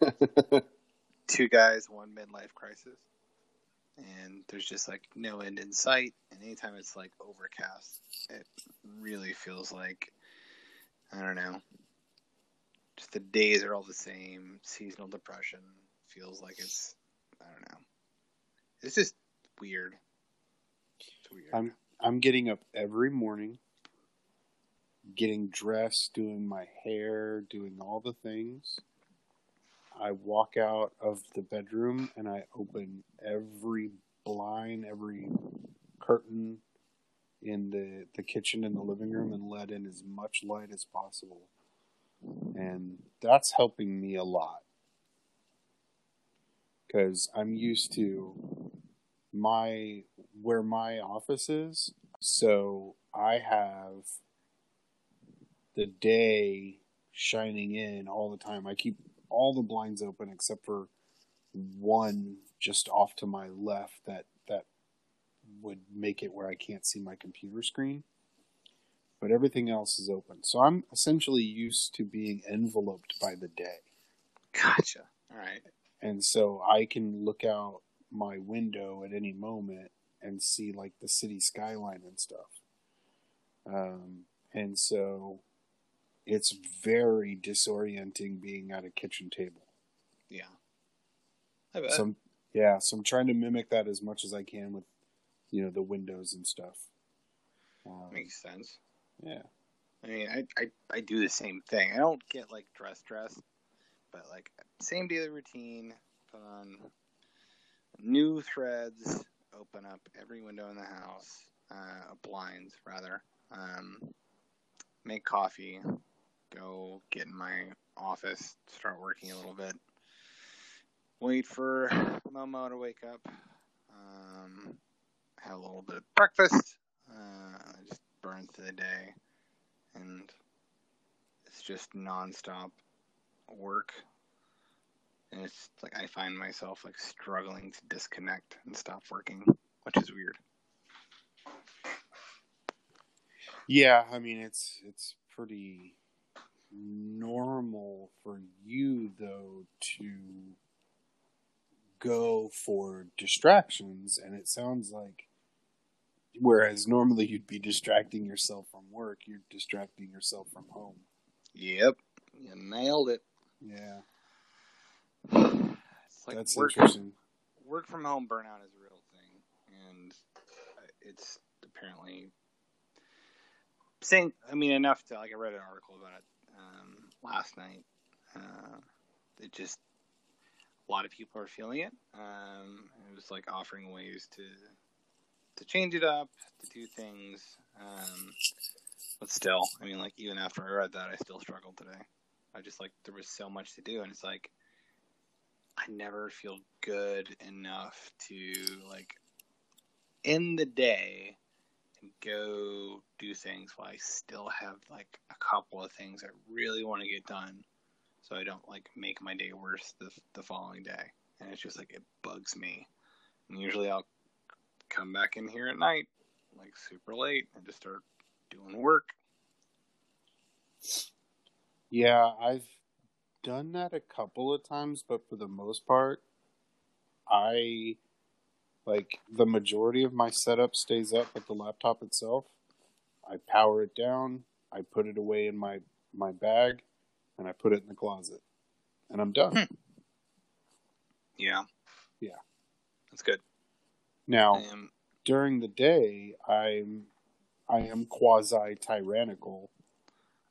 two guys, one midlife crisis, and there's just like no end in sight. And anytime it's like overcast, it really feels like I don't know. Just the days are all the same. Seasonal depression feels like it's I don't know. It's just weird. It's weird. I'm I'm getting up every morning, getting dressed, doing my hair, doing all the things. I walk out of the bedroom and I open every blind, every curtain in the the kitchen and the living room and let in as much light as possible. And that's helping me a lot. Cuz I'm used to my where my office is. So I have the day shining in all the time. I keep all the blinds open except for one just off to my left that that would make it where I can't see my computer screen. But everything else is open. So I'm essentially used to being enveloped by the day. Gotcha. All right. And so I can look out my window at any moment and see like the city skyline and stuff. Um, and so it's very disorienting being at a kitchen table. Yeah. I bet. So yeah, so I'm trying to mimic that as much as I can with, you know, the windows and stuff. Um, Makes sense. yeah. I mean, I, I, I do the same thing. I don't get like dress dress, but like same daily routine. Put on new threads. Open up every window in the house, uh, blinds rather. Um, make coffee. Go get in my office. Start working a little bit. Wait for Momo to wake up. Um, have a little bit of breakfast. Uh, just burn through the day and it's just nonstop work. And it's like I find myself like struggling to disconnect and stop working, which is weird. Yeah, I mean it's it's pretty normal for you though to go for distractions and it sounds like whereas normally you'd be distracting yourself from work, you're distracting yourself from home. Yep, you nailed it. Yeah. Like That's work, interesting. work from home burnout is a real thing, and it's apparently saying. I mean, enough to like I read an article about it um, last night. Uh, it just a lot of people are feeling it. Um, it was like offering ways to to change it up, to do things. Um, but still, I mean, like even after I read that, I still struggled today. I just like there was so much to do, and it's like I never feel good enough to like end the day go do things while I still have like a couple of things I really want to get done, so I don't like make my day worse the the following day. And it's just like it bugs me. And usually I'll come back in here at night, like super late, and just start doing work. Yeah, I've done that a couple of times, but for the most part, I like the majority of my setup stays up with the laptop itself. I power it down, I put it away in my my bag, and I put it in the closet, and I'm done. Yeah. Yeah. That's good. now, Um, during the day, I'm I am quasi tyrannical,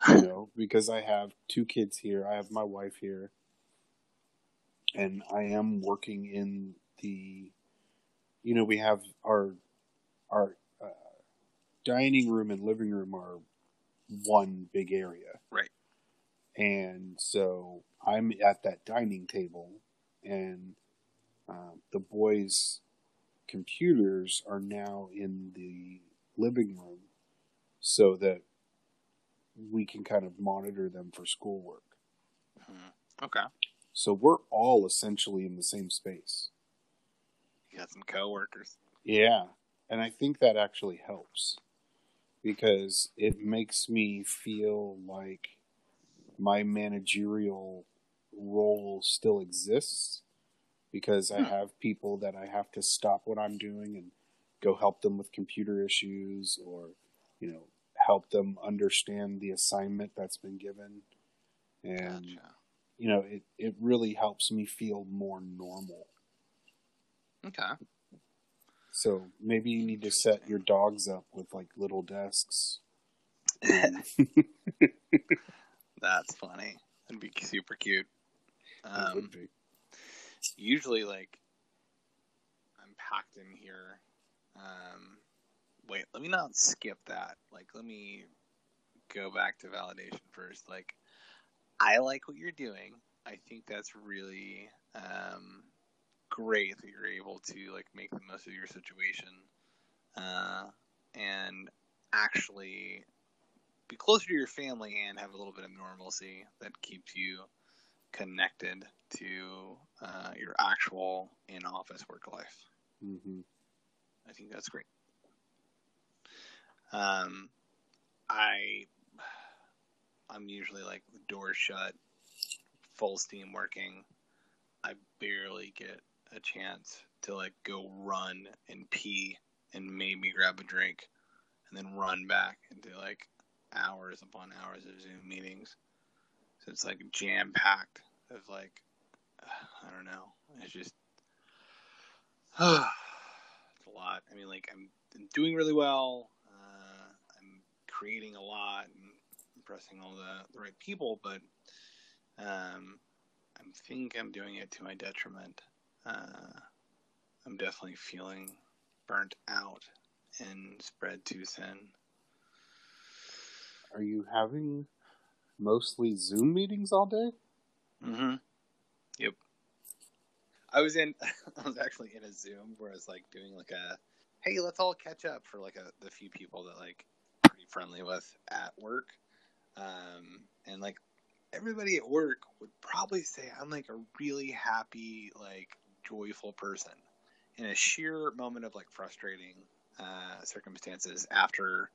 you know, because I have two kids here. I have my wife here, and I am working in the, you know, we have our our uh, dining room and living room are one big area, Right. And so I'm at that dining table, and uh, the boys' computers are now in the living room so that we can kind of monitor them for schoolwork. hmm. okay. So we're all essentially in the same space. Got some coworkers. Yeah. And I think that actually helps because it makes me feel like my managerial role still exists because I Hmm. have people that I have to stop what I'm doing and go help them with computer issues or, you know, help them understand the assignment that's been given. And, Gotcha. you know, it, it really helps me feel more normal. Okay. So maybe you need to set your dogs up with like little desks. That's funny. That'd be super cute. Um, would be. usually, like, I'm packed in here. Um, wait, let me not skip that. Like, let me go back to validation first. Like, I like what you're doing. I think that's really um, great that you're able to like make the most of your situation uh, and actually be closer to your family and have a little bit of normalcy that keeps you connected to uh, your actual in-office work life. hmm I think that's great. Um, I I'm usually like the door shut, full steam working. I barely get a chance to like go run and pee and maybe grab a drink, and then run back into like hours upon hours of Zoom meetings. So it's like jam packed of like I don't know. It's just it's a lot. I mean, like I'm doing really well. Uh, I'm creating a lot and impressing all the, the right people, but um, I think I'm doing it to my detriment. Uh, I'm definitely feeling burnt out and spread too thin. Are you having mostly Zoom meetings all day? Mm-hmm. Yep. I was in. I was actually in a Zoom where I was like doing like a, hey, let's all catch up for like a the few people that like pretty friendly with at work, um, and like everybody at work would probably say I'm like a really happy, like joyful person. In a sheer moment of like frustrating uh, circumstances after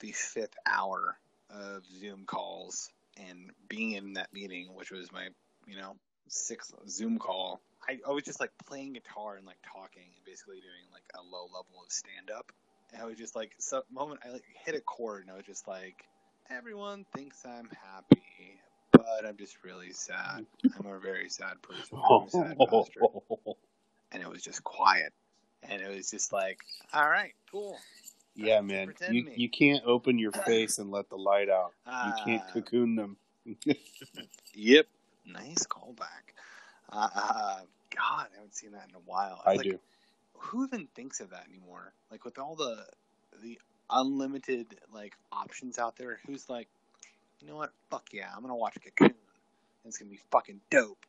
the fifth hour of Zoom calls and being in that meeting, which was my, you know, sixth Zoom call, I, I was just like playing guitar and like talking and basically doing like a low level of stand up. And I was just like, moment I like hit a chord and I was just like, everyone thinks I'm happy, but I'm just really sad. I'm a very sad person. I'm a sad pastor. And it was just quiet. And it was just like, all right, cool. yeah, man. pretend You me. you can't open your face and let the light out. You can't Uh, cocoon them. Yep. Nice callback. Uh, uh, God, I haven't seen that in a while. I Like, do. Who even thinks of that anymore? Like with all the the unlimited like options out there, who's like, you know what? Fuck yeah, I'm gonna watch Cocoon. And it's gonna be fucking dope.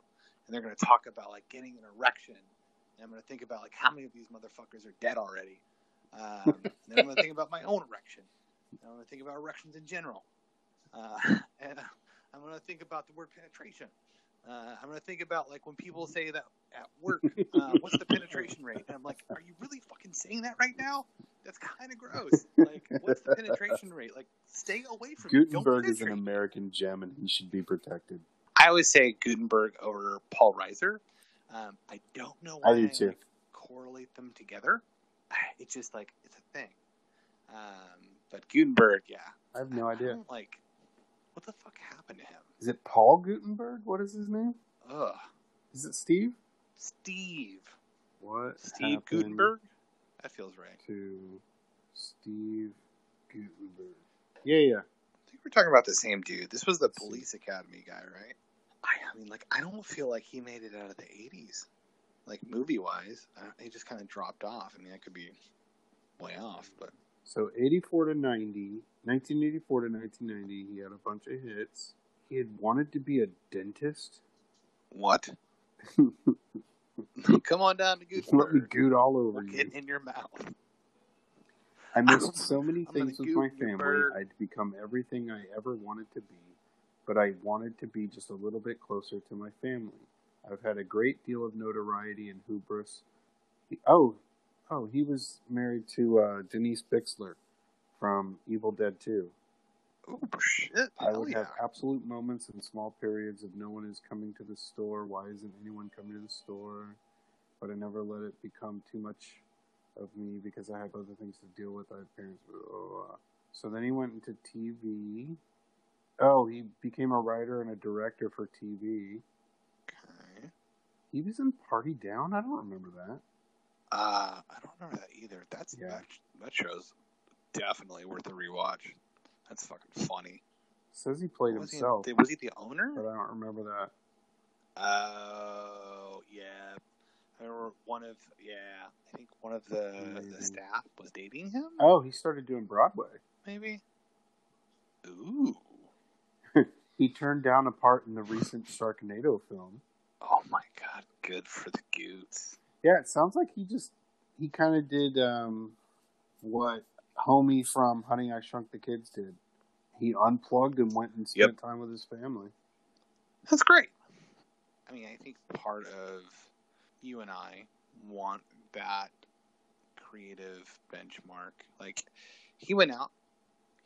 And they're gonna talk about like getting an erection. And I'm gonna think about like how many of these motherfuckers are dead already. Um, and then I'm gonna think about my own erection. And I'm gonna think about erections in general. Uh, and I'm gonna think about the word penetration. Uh, I'm gonna think about like when people say that at work, uh, what's the penetration rate? And I'm like, are you really fucking saying that right now? That's kind of gross. Like, what's the penetration rate? Like, stay away from Guttenberg is an. American gem, and he should be protected. I always say Guttenberg over Paul Reiser. Um, I don't know why I, do too. like, correlate them together. It's just like it's a thing. Um, but Guttenberg, yeah, I have no I idea. don't, like, what the fuck happened to him? Is it Paul Guttenberg? What is his name? Ugh, Is it Steve? Steve. What? Steve happened Guttenberg. That feels right. To Steve Guttenberg. Yeah, yeah. I think we're talking about the same dude. This was the police academy guy, right? I, I mean, like, I don't feel like he made it out of the '80s, like movie wise. He just kind of dropped off. I mean, that could be way off, but So 84 to 90, 1984 to 1990, he had a bunch of hits. He had wanted to be a dentist. what? Come on down to Let me Guttenberg. goot all over you. get in your mouth. I missed so many things with my family. bird. I'd become everything I ever wanted to be, but I wanted to be just a little bit closer to my family. I've had a great deal of notoriety and hubris. He, oh, oh, he was married to uh, Denise Bixler from Evil Dead 2. Oh shit! I would yeah. have absolute moments and small periods of no one is coming to the store. Why isn't anyone coming to the store? But I never let it become too much of me because I have other things to deal with. I have parents. Blah, blah, blah. So then he went into TV. Oh, he became a writer and a director for TV. Okay. He was in Party Down. I don't remember that. Uh, I don't remember that either. That's Yeah. that, that show's definitely worth a rewatch. That's fucking funny. says he played was, he, himself, was he the owner? but I don't remember that. Oh yeah. I remember one of yeah. I think one of the the staff was dating him. Oh, he started doing Broadway. Maybe. Ooh. He turned down a part in the recent Sharknado film. Oh my god. Good for the Goots. Yeah, it sounds like he just he kind of did um, what Homie from Honey I Shrunk the Kids did. He unplugged and went and spent Yep. time with his family. That's great. I mean, I think part of you and I want that creative benchmark. Like, he went out,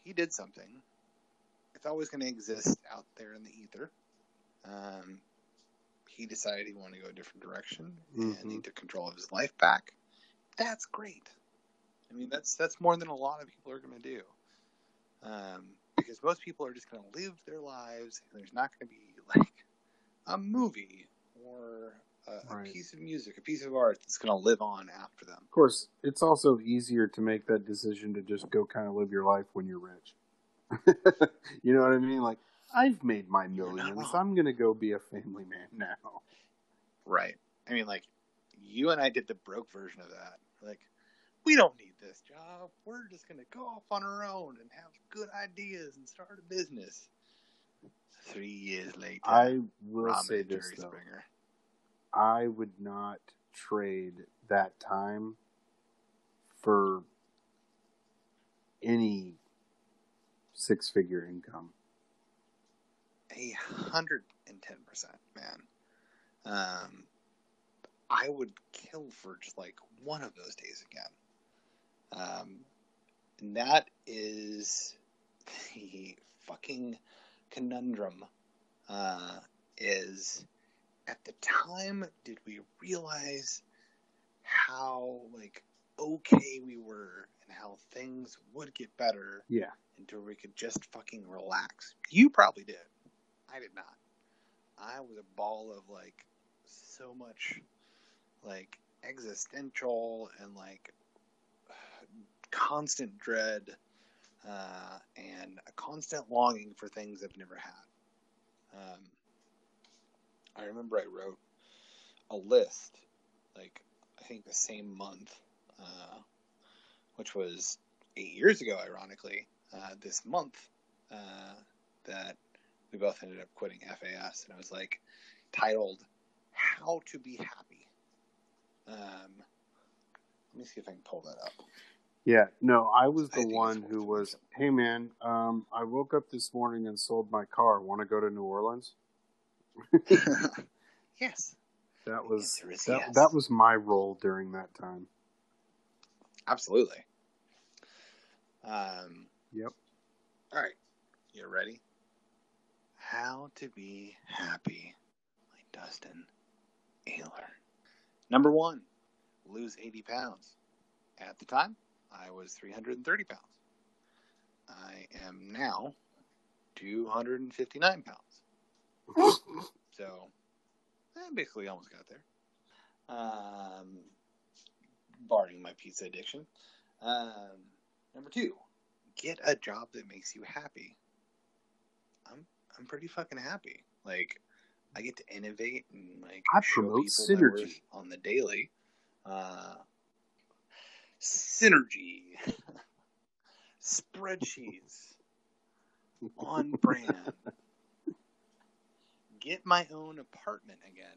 he did something. It's always going to exist out there in the ether. Um, he decided he wanted to go a different direction Mhm. and he took control of his life back. That's great. I mean, that's that's more than a lot of people are going to do. Um, because most people are just going to live their lives, and there's not going to be like a movie or a, a piece of music, a piece of art that's going to live on after them. Of course, it's also easier to make that decision to just go kind of live your life when you're rich. you know what I mean? Like, I've made my millions. I'm going to go be a family man now. Right. I mean, like, you and I did the broke version of that. Like, we don't need this job. We're just going to go off on our own and have good ideas and start a business. Three years later, I will Ramen say this, Jerry though. Springer. I would not trade that time for any six figure income. A hundred and ten percent, man. Um, I would kill for just like one of those days again. Um, and that is the fucking conundrum. Uh, is at the time did we realize how like okay we were and how things would get better Yeah. until we could just fucking relax. You probably did. I did not. I was a ball of like so much like existential and like constant dread uh, and a constant longing for things I've never had. Um, I remember I wrote a list, like I think the same month, uh, which was eight years ago, ironically, uh, this month uh, that we both ended up quitting FAS, and it was like titled "How to Be Happy." Um, let me see if I can pull that up. Yeah. No, I was the it's one who was, hey man, um, I woke up this morning and sold my car. Want to go to New Orleans? yes, That was that, yes. that was my role during that time. absolutely. Um, Yep. all right, you ready? How to be happy by Dustin Ayler. Number one, lose 80 pounds. At the time, I was 330 pounds. I am now 259 pounds. So, I basically almost got there. Um, barring my pizza addiction. Um, number two, get a job that makes you happy. I'm I'm pretty fucking happy. Like, I get to innovate and like I promote synergy. on the daily. Uh, synergy, spreadsheets, on brand. Get my own apartment again.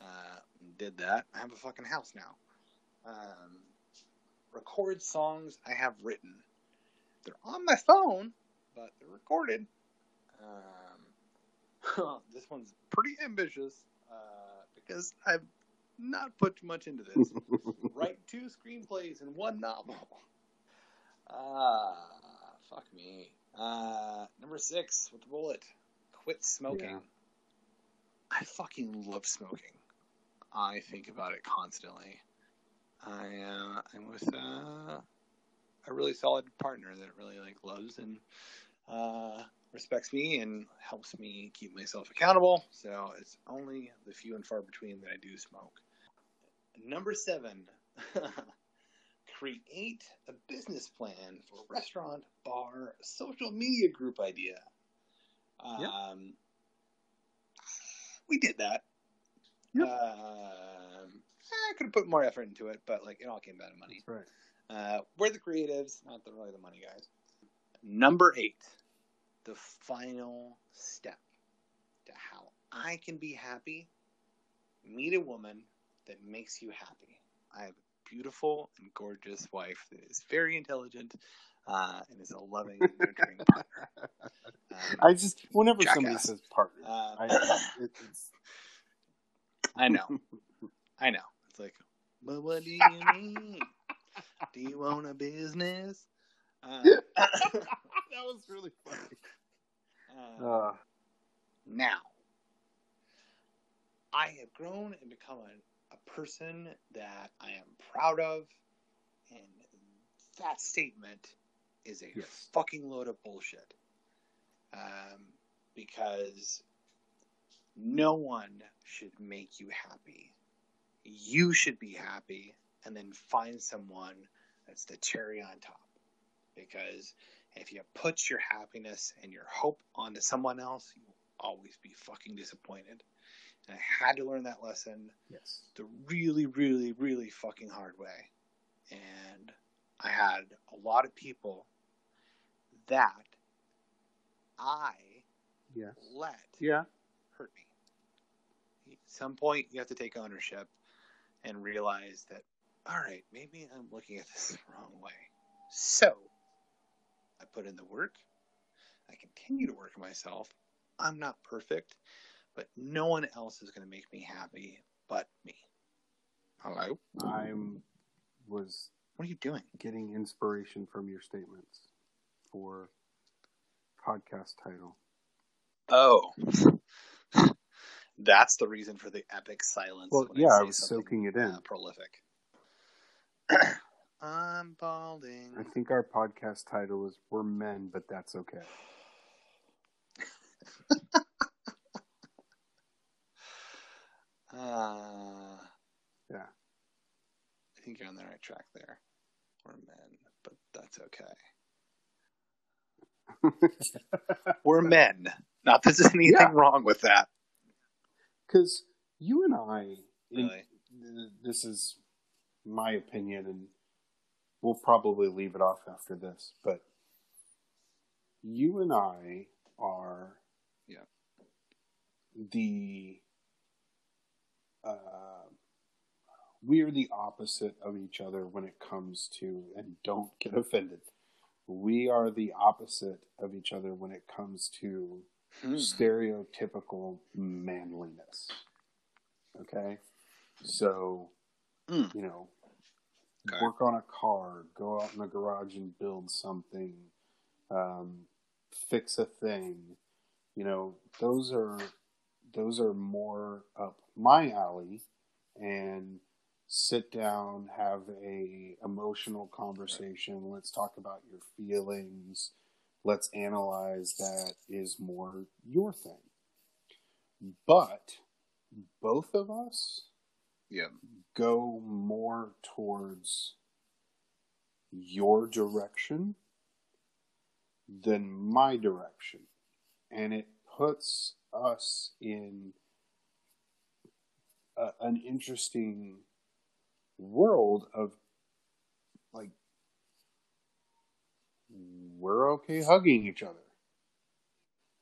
Uh, did that. I have a fucking house now. Um, record songs I have written. They're on my phone, but they're recorded. Um, this one's pretty ambitious uh, because I've not put much into this. Write two screenplays and one novel. Ah, fuck me. Uh, number six with the bullet. Quit smoking. Yeah. I fucking love smoking. I think about it constantly. I uh, I'm with uh, a really solid partner that really like loves and uh, respects me and helps me keep myself accountable. So it's only the few and far between that I do smoke. Number seven, create a business plan for restaurant, bar, social media group idea. Um, Yep. We did that. Yep. Um, I could have put more effort into it, but like it all came down to money. That's right. Uh, we're the creatives, not the really the money guys. Number eight, the final step to how I can be happy. Meet a woman that makes you happy. I have a beautiful and gorgeous wife that is very intelligent uh, and is a loving and nurturing partner. Um, I just whenever somebody says partner, uh, I, it, it's I know. I know. It's like, but what do you mean? do you own a business? Uh, that was really funny. uh, Uh, now, I have grown and become a, a person that I am proud of, and that statement is a Yes. fucking load of bullshit. Um, because no one should make you happy. You should be happy, and then find someone that's the cherry on top. Because if you put your happiness and your hope onto someone else, you will always be fucking disappointed. And I had to learn that lesson yes. the really, really, really fucking hard way. And I had a lot of people that I Yes. let Yeah. hurt me. At some point, you have to take ownership and realize that, all right, maybe I'm looking at this the wrong way. So, I put in the work. I continue to work on myself. I'm not perfect, but no one else is going to make me happy but me. Hello? I'm was What are you doing? getting inspiration from your statements for podcast title. Oh. That's the reason for the epic silence. Well, when yeah, say I was soaking it in. uh, prolific. I'm balding. I think our podcast title is "We're Men, but that's okay." Uh, Yeah. I think you're on the right track there. We're men, but that's okay. We're men. Not that there's anything Yeah. wrong with that. Because you and I, Really. th- this is my opinion, and we'll probably leave it off after this, but you and I are Yeah. the uh, we are the opposite of each other when it comes to and don't get offended we are the opposite of each other when it comes to Hmm. stereotypical manliness. Okay? So, Mm. you know, Okay. work on a car, go out in the garage and build something, um, fix a thing. You know, those are those are more up my alley and sit down, have a emotional conversation, let's talk about your feelings, let's analyze that is more your thing. But both of us Yeah. go more towards your direction than my direction. And it puts us in a, an interesting world of like, we're okay hugging each other.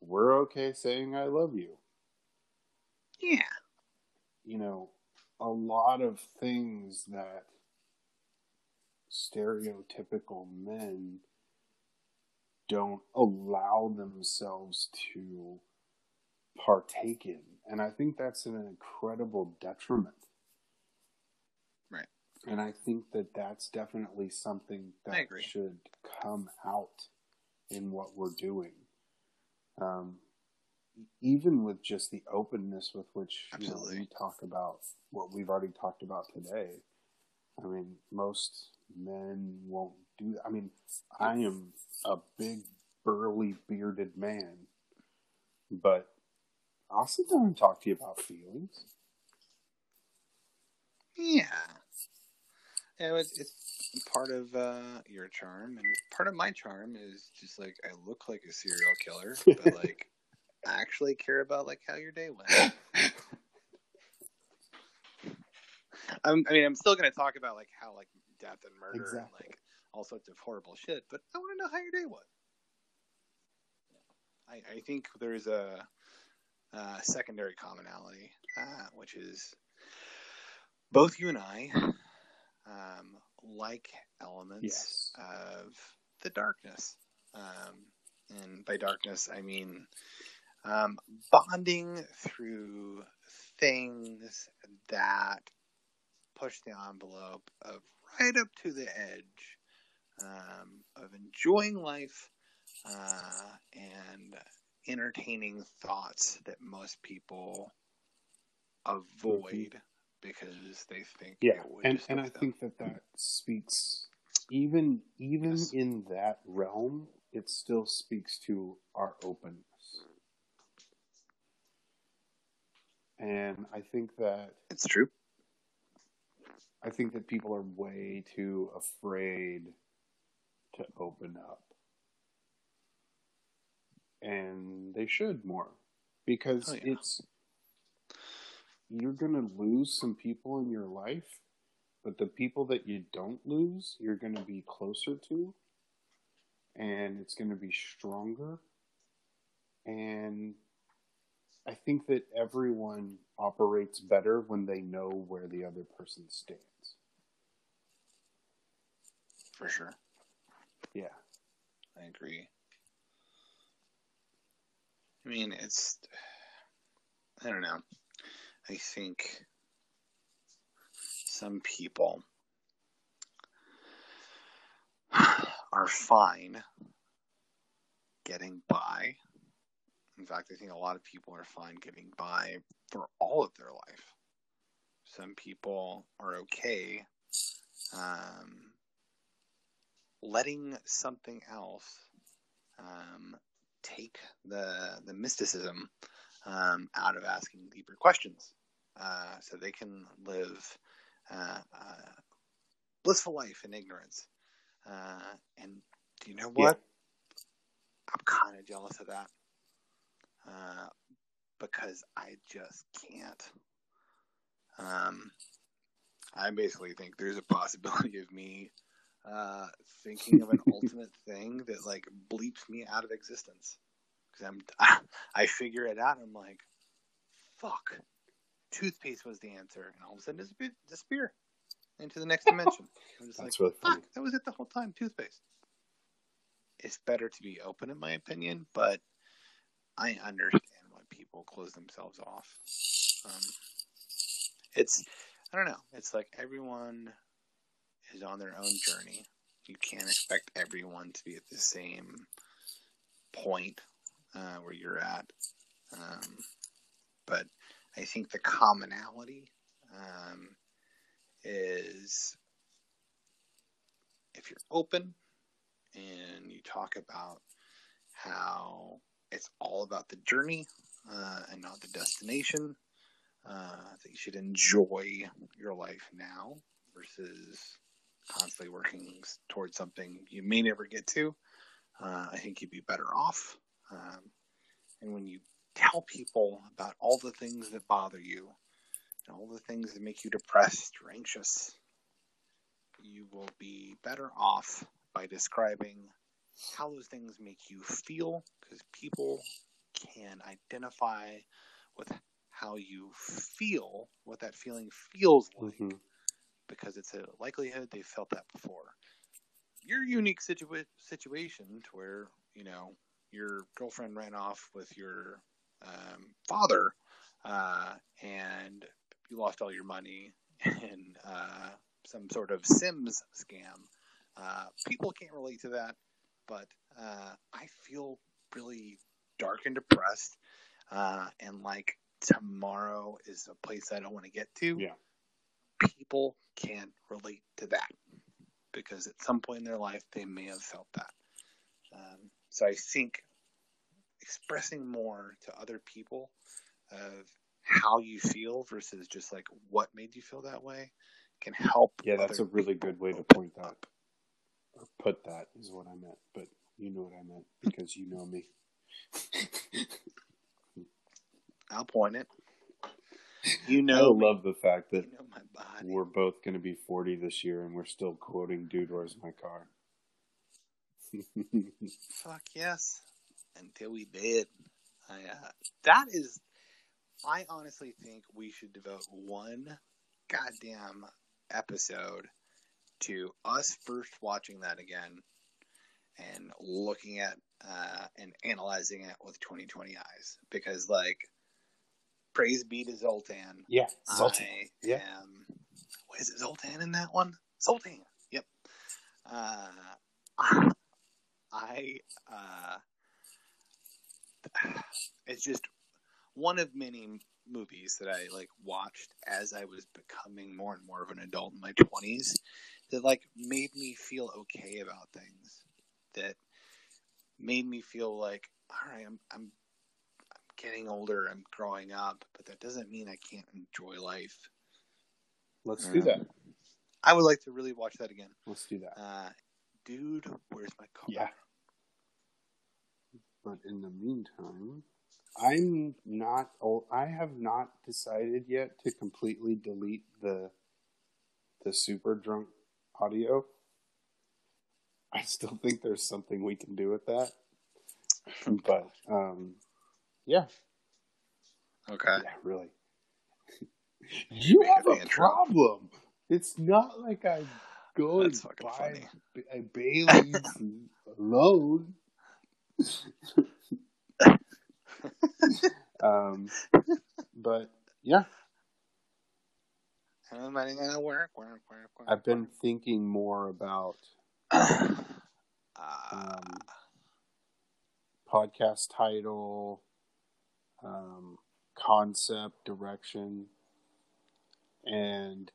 We're okay saying I love you Yeah. you know, a lot of things that stereotypical men don't allow themselves to partake in. And I think that's an incredible detriment. Right. And I think that that's definitely something that should come out in what we're doing. Um, even with just the openness with which you know, we talk about what we've already talked about today. I mean, most men won't do that. I mean, I am a big, burly, bearded man, but I'll sit down and talk to you about feelings. Yeah. Yeah, it's, it's part of uh, your charm, and part of my charm is just like I look like a serial killer, but like I actually care about like how your day went. I'm, I mean, I'm still going to talk about like how like death and murder and like all sorts of horrible shit, but I want to know how your day was. I, I think there's a, uh secondary commonality, uh, which is both you and I um, like elements Yes. of the darkness. Um, and by darkness, I mean um, bonding through things that push the envelope of right up to the edge um, of enjoying life uh, and entertaining thoughts that most people avoid because they think Yeah, and and I them. think that that speaks even even Yes. in that realm, it still speaks to our openness. And I think that it's true. I think that people are way too afraid to open up. And they should more because Oh, yeah. it's you're going to lose some people in your life, but the people that you don't lose, you're going to be closer to and it's going to be stronger. And I think that everyone operates better when they know where the other person stands. For sure. Yeah. I agree. I mean, it's. I don't know. I think some people are fine getting by. In fact, I think a lot of people are fine getting by for all of their life. Some people are okay um, letting something else um, take the the mysticism um, out of asking deeper questions, uh, so they can live uh, uh, blissful life in ignorance. Uh, and do you know what? I'm kind of jealous of that uh, because I just can't. Um, I basically think there's a possibility of me uh, thinking of an ultimate thing that like bleeps me out of existence because I'm I figure it out and I'm like, fuck, toothpaste was the answer, and all of a sudden disappear, disappear into the next dimension. I'm just That's like, fuck, that was it the whole time, toothpaste. It's better to be open, in my opinion, but I understand why people close themselves off. Um, it's I don't know. It's like everyone is on their own journey. You can't expect everyone to be at the same point uh, where you're at. Um, but I think the commonality um, is if you're open and you talk about how it's all about the journey uh, and not the destination, uh, that you should enjoy your life now versus constantly working towards something you may never get to. Uh, I think you'd be better off. Um, and when you tell people about all the things that bother you, and all the things that make you depressed or anxious, you will be better off by describing how those things make you feel because people can identify with how you feel, what that feeling feels like, Mhm. Because it's a likelihood they've felt that before. Your unique situa- situation to where, you know, your girlfriend ran off with your um, father uh, and you lost all your money in uh, some sort of Sims scam. Uh, people can't relate to that, but uh, I feel really dark and depressed, uh, and like tomorrow is a place I don't want to get to. Yeah. People can relate to that because at some point in their life they may have felt that. Um, so I think expressing more to other people of how you feel versus just like what made you feel that way can help. Yeah, that's a really good way to point that. up. Or put that is what I meant, but you know what I meant because you know me. I'll point it. You know, me. love the fact that you know we're both going to be 40 this year and we're still quoting Dude, Where's My Car? Fuck yes. Until we did. I, uh, that is, I honestly think we should devote one goddamn episode to us first watching that again and looking at uh, and analyzing it with 2020 eyes. Because, like, praise be to Zoltan. yeah, Zoltan. I Yeah. am. What is it, Zoltan in that one? Zoltan. Yep. Uh, I. Uh, it's just one of many movies that I like watched as I was becoming more and more of an adult in my twenties. That like made me feel okay about things. That made me feel like, all right, I'm I'm I'm getting older, I'm growing up, but that doesn't mean I can't enjoy life. Let's do that. I would like to really watch that again. Let's do that. Uh, dude, where's my car? Yeah. But in the meantime, I'm not. Oh, I have not decided yet to completely delete the the super drunk audio. I still think there's something we can do with that. But um, yeah, Okay. yeah, really. You Make have a problem. It's not like I go That's and buy funny. a Bailey's alone. um, but yeah, gonna work, work, work, work. I've been thinking more about uh, um, podcast title, um, concept, direction, and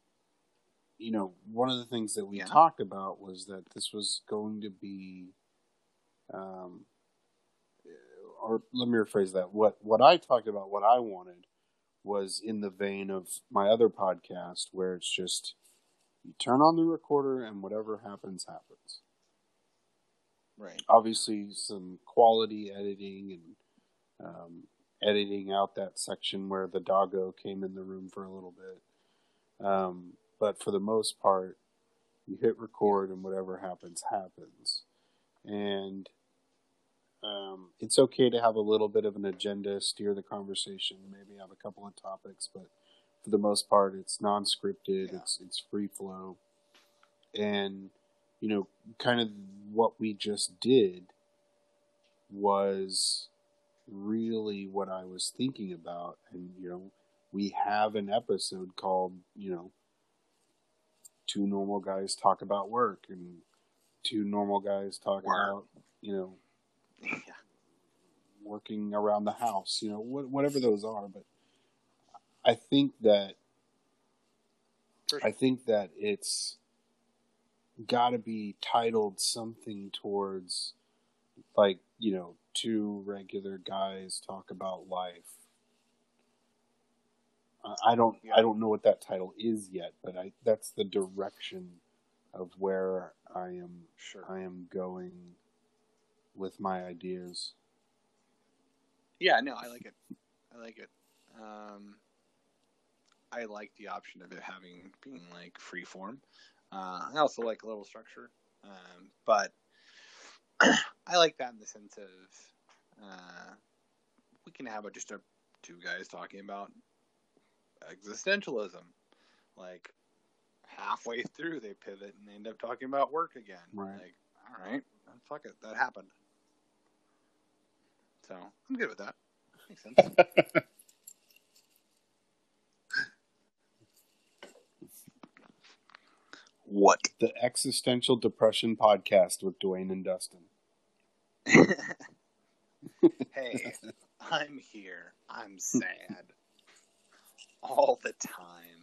you know, one of the things that we Yeah. talked about was that this was going to be, um, or let me rephrase that. What what I talked about, what I wanted, was in the vein of my other podcast, where it's just you turn on the recorder and whatever happens happens right. obviously some quality editing and um, editing out that section where the doggo came in the room for a little bit. Um, but for the most part, you hit record and whatever happens, happens. And um, it's okay to have a little bit of an agenda, steer the conversation, maybe have a couple of topics, but for the most part, it's non-scripted. Yeah. It's it's free flow, and you know, kind of what we just did was really what I was thinking about. And, you know, we have an episode called, you know, Two Normal Guys Talk About Work and Two Normal Guys Talk Work. About, you know, Yeah. working around the house, you know, wh- whatever those are. But I think that For I think that it's got to be titled something towards like you know two regular guys talk about life. I- don't I don't know what that title is yet, but I that's the direction of where I am Sure. I am going with my ideas. Yeah, no, I like it. I like it. Um, I like the option of it having being like free form. Uh, I also like a little structure, um, but I like that in the sense of uh, we can have a, just a two guys talking about existentialism. Like halfway through, they pivot and end up talking about work again. Right. Like, all right, fuck it, that happened. So I'm good with that. Makes sense. what? The Existential Depression Podcast with Dwayne and Dustin. hey, I'm here. I'm sad all the time.